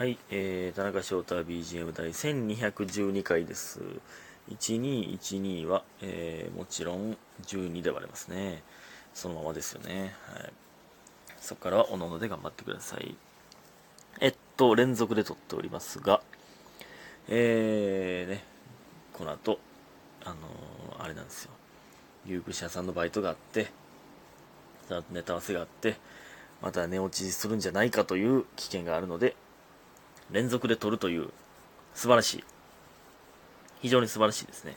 はい、えー、田中翔太 BGM 第1212回です。1212は、えー、もちろん12で割れますね。そのままですよね。はい。そこからはおのおので頑張ってください。えっと、連続で撮っておりますが、えー、ね、この後、あのーあれなんですよ。牛串屋さんのバイトがあって、ネタ合わせがあって、また寝落ちするんじゃないかという危険があるので、連続で撮るという素晴らしい。非常に素晴らしいですね。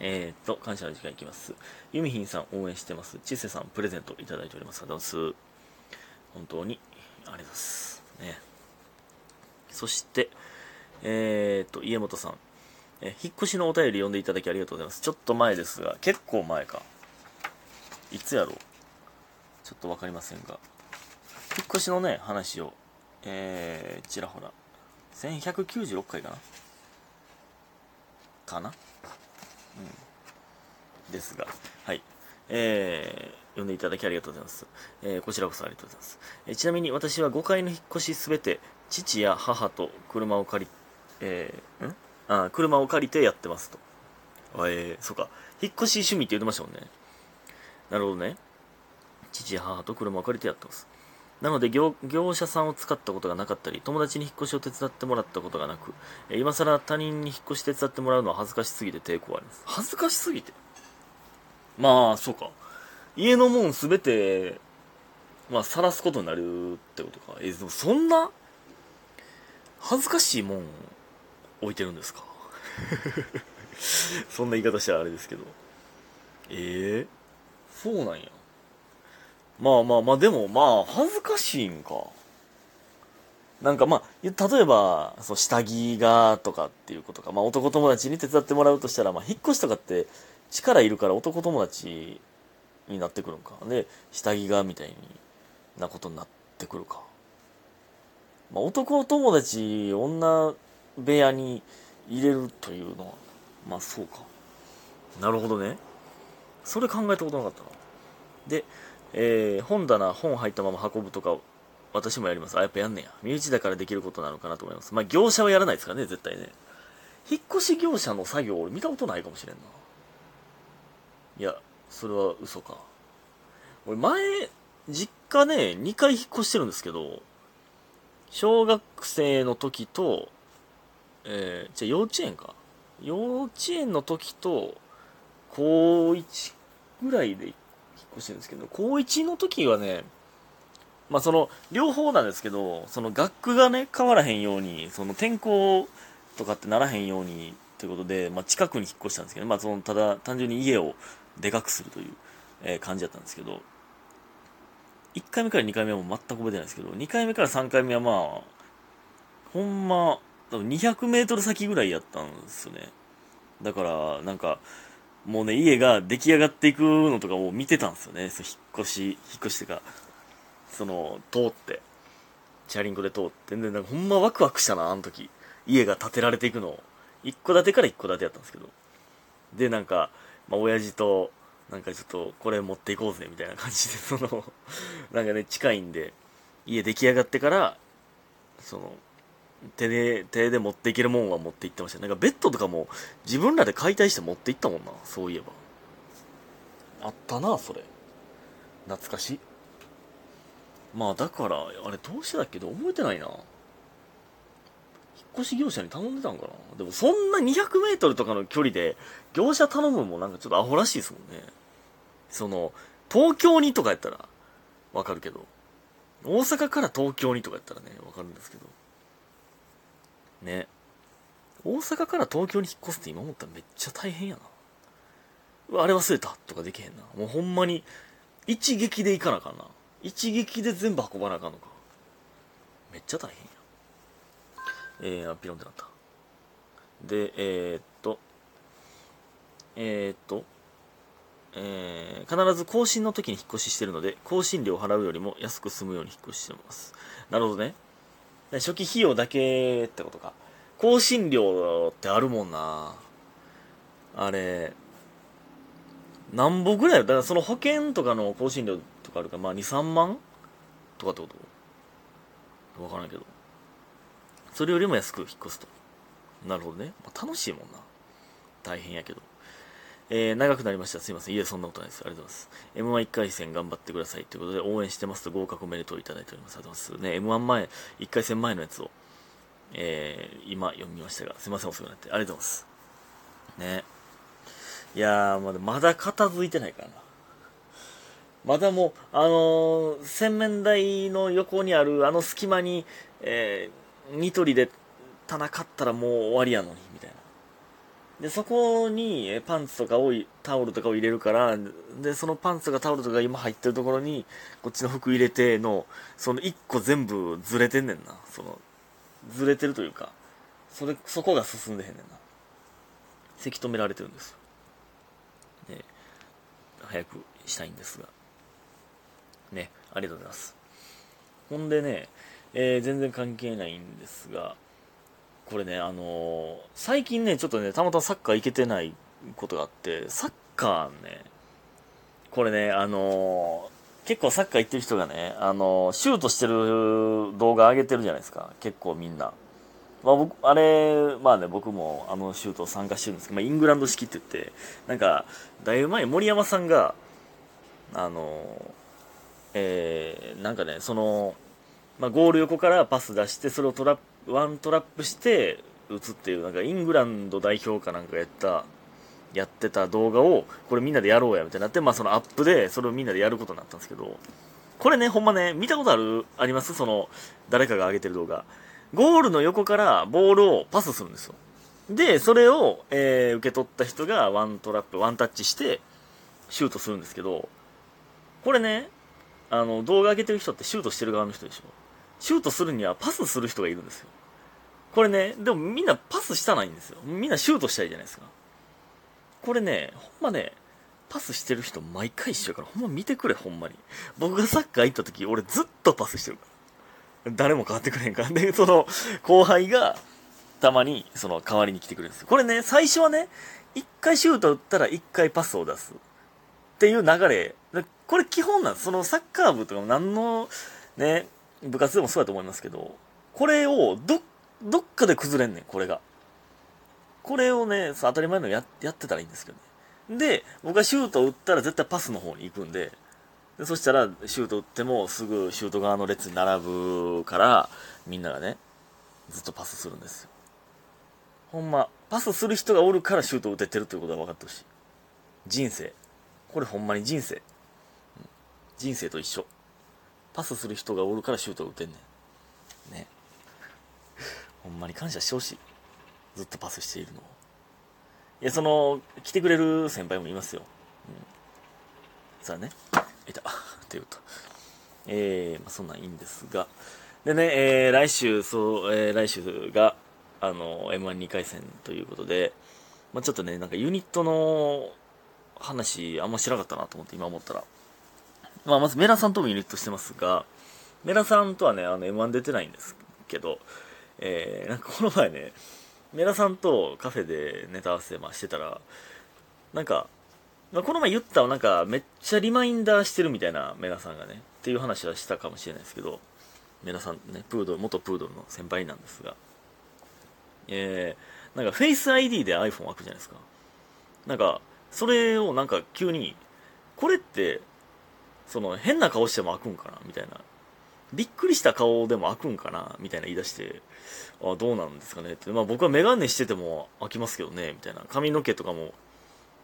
うん、えー、っと、感謝の時間いきます。ユミヒンさん応援してます。チセさんプレゼントいただいております。ありがとうございます。本当にありがとうございます。ね。そして、えー、っと、家元さん。え引っ越しのお便り読んでいただきありがとうございます。ちょっと前ですが、結構前か。いつやろうちょっとわかりませんが。引っ越しのね、話を、えー、ちらほら。1196回かな？かな？うん。ですが、はい。えー、読んでいただきありがとうございます。えー、こちらこそありがとうございます。えーちなみに私は5階の引っ越しすべて、父や母と車を借り、えー、ん？あ、車を借りてやってますと。あえー、そうか。引っ越し趣味って言ってましたもんね。なるほどね。父や母と車を借りてやってます。なので業、業者さんを使ったことがなかったり、友達に引っ越しを手伝ってもらったことがなく、えー今更他人に引っ越し手伝ってもらうのは恥ずかしすぎて抵抗あります。恥ずかしすぎて？まあ、そうか。家のもんすべて、まあ、晒すことになるってことか。えーでもそんな、恥ずかしいもん置いてるんですか？そんな言い方したらあれですけど。ええそうなんや。まあまあまあ、でもまあ、恥ずかしいんか。なんかまあ、例えば、そう、下着がとかっていうことか、まあ男友達に手伝ってもらうとしたら、まあ引っ越しとかって力いるから男友達になってくるんか。で、下着がみたいなことになってくるか。まあ男友達、女部屋に入れるというのは、まあそうか。なるほどね。それ考えたことなかったな。で、えー本棚、本入ったまま運ぶとか、私もやります。あ、やっぱやんねや。身内だからできることなのかなと思います。まあ、業者はやらないですからね、絶対ね。引っ越し業者の作業、俺見たことないかもしれんな。いや、それは嘘か。俺前、実家ね、2回引っ越してるんですけど、小学生の時と、えー、じゃあ幼稚園か。幼稚園の時と、高1ぐらいで引っ越してるんですけど、高1の時はね、まあその、両方なんですけど、その学区がね、変わらへんように、その転校とかってならへんように、ということで、まあ近くに引っ越したんですけど、まあその、ただ単純に家をでかくするという、えー感じだったんですけど、1回目から2回目はもう全く覚えてないですけど、2回目から3回目はまあ、ほんま、200メートル先ぐらいやったんですよね。だから、なんか、もうね、家が出来上がっていくのとかを見てたんですよね。そ引っ越し、引っ越しってか、その、通って、チャリンコで通って、で、なんかほんまワクワクしたな、あの時。家が建てられていくのを。一戸建てから一戸建てやったんですけど。で、なんか、まあ、親父と、なんかちょっと、これ持っていこうぜ、みたいな感じで、その、なんかね、近いんで、家出来上がってから、その、手で、手で持っていけるもんは持って行ってました。なんかベッドとかも自分らで解体して持って行ったもんな、そういえば。あったな、それ。懐かしい。まあだから、あれどうしてだっけ？ど覚えてないな。引っ越し業者に頼んでたんかな。でもそんな200メートルとかの距離で業者頼むもなんかちょっとアホらしいですもんね。その、東京にとかやったらわかるけど、大阪から東京にとかやったらね、わかるんですけど。ね。大阪から東京に引っ越すって今思ったらめっちゃ大変やな。あれ忘れたとかできへんな。もうほんまに、一撃で行かなあかんな。一撃で全部運ばなあかんのか。めっちゃ大変や。えー、ピロンってなった。で、えー、っと、えー、っと、えー、必ず更新の時に引っ越ししてるので、更新料を払うよりも安く済むように引っ越ししてます。なるほどね。初期費用だけってことか。更新料ってあるもんな。あれ、なんぼぐらいだからその保険とかの更新料とかあるか、まあ2、3万とかってこと？わからんけど。それよりも安く引っ越すと。なるほどね。まあ、楽しいもんな。大変やけど。えー、長くなりました。すいません。いえ、そんなことないです。ありがとうございます。M11 回戦頑張ってください。ということで、応援してますと合格おめでとういただいております。ありがとうございます。ね、M1 前、1回戦前のやつを、えー、今読みましたが、すいません、遅くなって。ありがとうございます。ね。いやー、まだ、まだ片付いてないからな。まだもう、あのー、洗面台の横にあるあの隙間に、えー、ニトリで棚買ったらもう終わりやのに、みたいな。で、そこにパンツとかを、タオルとかを入れるから、で、そのパンツとかタオルとか今入ってるところに、こっちの服入れての、その1個全部ずれてんねんな。その、ずれてるというか、それ、そこが進んでへんねんな。せき止められてるんですよ。ね、早くしたいんですが。ね、ありがとうございます。ほんでね、えー、全然関係ないんですが、これね、あのー、最近ね、ちょっとね、たまたまサッカー行けてないことがあって、サッカーね、これね、あのー、結構サッカー行ってる人がね、あのシュートしてる動画上げてるじゃないですか。結構みんな。まあ僕、あれ、まあね、僕もあのシュート参加してるんですけど、まあイングランド式って言って、なんか、だいぶ前森山さんが、あのえー、なんかね、その、まあゴール横からパス出して、それをトラッ、ワントラップして打つっていうなんかイングランド代表かなんかやったやってた動画をこれみんなでやろうやみたいになってまあそのアップでそれをみんなでやることになったんですけどこれねほんまね見たことあるありますその誰かが上げてる動画。ゴールの横からボールをパスするんですよ。でそれを、えー、受け取った人がワントラップワンタッチしてシュートするんですけどこれねあの動画上げてる人ってシュートしてる側の人でしょ。シュートするにはパスする人がいるんですよ。これね、でもみんなパスしたないんですよ。みんなシュートしたいじゃないですか。これね、ほんまね、パスしてる人毎回一緒やから、ほんま見てくれ、ほんまに。僕がサッカー行った時、俺ずっとパスしてるから。誰も変わってくれへんから。で、その、後輩が、たまに、その、代わりに来てくれるんですよ。これね、最初はね、一回シュート打ったら一回パスを出す。っていう流れ。これ基本なんです。そのサッカー部とかも何の、ね、部活でもそうだと思いますけど、これをど、どっかで崩れんねん、これが。これをね、当たり前のややってたらいいんですけどね。で、僕がシュート打ったら絶対パスの方に行くんで、でそしたらシュート打ってもすぐシュート側の列に並ぶから、みんながね、ずっとパスするんですよ。ほんま、パスする人がおるからシュート打ててるということは分かってほしい。人生。これほんまに人生。人生と一緒。パスする人がおるからシュートを打てんねん。ね。ほんまに感謝してほしい。ずっとパスしているの。いや、その、来てくれる先輩もいますよ。うん。さあね。いた。って言うと。えー、まあ、そんなんいいんですが。でね、えー、来週、そう、えー、来週が、あの、M12 回戦ということで、まあ、ちょっとね、なんかユニットの話、あんま知らなかったなと思って今思ったら。まあ、まずメラさんともユニットしてますが、メラさんとはね、あの、M1 出てないんですけど、えー、なんかこの前ね、メラさんとカフェでネタ合わせ、まあ、してたら、なんか、まあ、この前言ったなんか、めっちゃリマインダーしてるみたいなメラさんがね、っていう話はしたかもしれないですけど、メラさんね、プードル、元プードルの先輩なんですが、えー、なんかフェイス ID で iPhone 開くじゃないですか。なんか、それをなんか急に、これってその変な顔しても開くんかなみたいな。びっくりした顔でも開くんかな？みたいな言い出して、あどうなんですかねって。まあ僕はメガネしてても開きますけどね、みたいな。髪の毛とかも、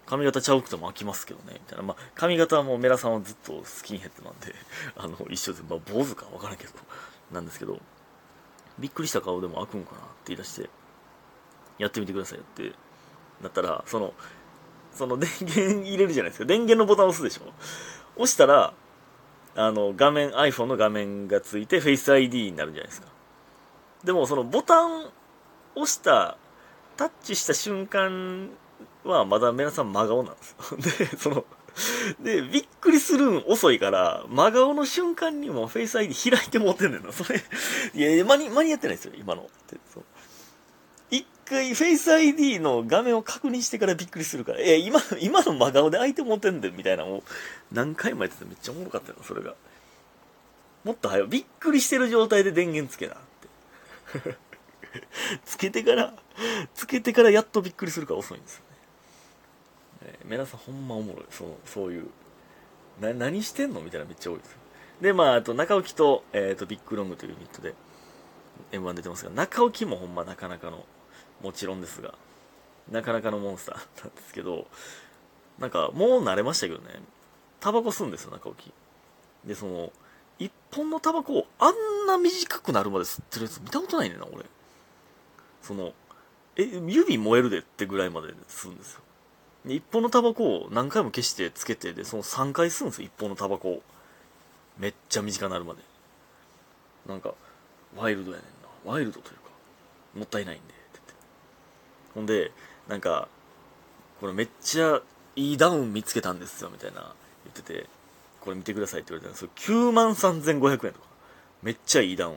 髪型ちゃうくても開きますけどね、みたいな。まあ髪型はもうメラさんはずっとスキンヘッドなんで、あの、一緒で、まあ坊主かわからんけど、なんですけど、びっくりした顔でも開くんかなって言い出して、やってみてくださいってなったら、その、その電源入れるじゃないですか。電源のボタン押すでしょ。押したら、あの、画面、iPhone の画面がついて Face ID になるんじゃないですか。でも、そのボタン押した、タッチした瞬間はまだ皆さん真顔なんですよ。で、その、で、びっくりするん遅いから、真顔の瞬間にも Face ID 開いて持ってんねんな。それ、いやいや、間に、間に合ってないですよ、今の。って回フェイス ID の画面を確認してからびっくりするから、え、今、今の真顔で相手持てんでみたいなもう、何回もやっててめっちゃおもろかったよ、それが。もっと早い。びっくりしてる状態で電源つけなって。つけてから、つけてからやっとびっくりするから遅いんですよね。えー、メラさんほんまおもろい。そう、そういう。な、何してんのみたいなめっちゃ多いですよ。で、まあ、あと中置きと、えっ、と、ビッグロングというユニットで M1 出てますが、中置きもほんまなかなかの、もちろんですが、なかなかのモンスターなんですけど、なんかもう慣れましたけどね、タバコ吸うんですよ、中置き。で、その、一本のタバコをあんな短くなるまで吸ってるやつ見たことないねんな、俺。その、え、指燃えるでってぐらいまで吸うんですよ。で、一本のタバコを何回も消してつけて、で、その3回吸うんですよ、一本のタバコを。めっちゃ短くなるまで。なんか、ワイルドやねんな。ワイルドというか、もったいないんで、ほんで、なんか、これめっちゃいいダウン見つけたんですよ、みたいな言ってて、これ見てくださいって言われたんです9万3500円とか。めっちゃいいダウン。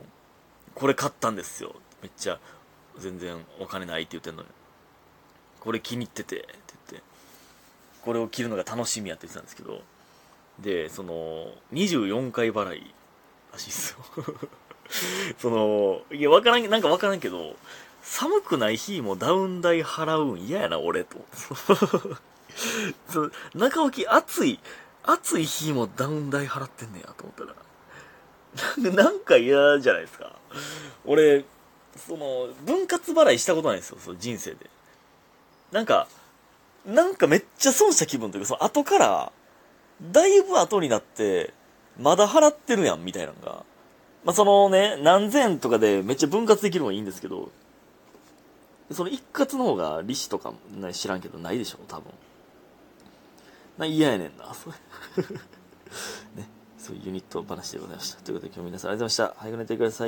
これ買ったんですよ。めっちゃ、全然お金ないって言ってんのに。これ気に入ってて、って言って。これを着るのが楽しみやって言ってたんですけど、で、その、24回払いらしいっすよ。その、いや、わからん、なんかわからんけど、寒くない日もダウン代払うん嫌やな、俺と。そ中置き暑い、暑い日もダウン代払ってんねやと思ったら、なんか嫌じゃないですか。俺、その、分割払いしたことないんですよ、その人生で。なんか、なんかめっちゃ損した気分というか、その後から、だいぶ後になって、まだ払ってるやん、みたいなのが。まあ、そのね、何千とかでめっちゃ分割できるのはいいんですけど、その一括の方が利子とか、ね、知らんけどないでしょ、多分。な、嫌やねんな、それ。ね、そういうユニット話でございました。ということで今日皆さんありがとうございました。早く寝てください。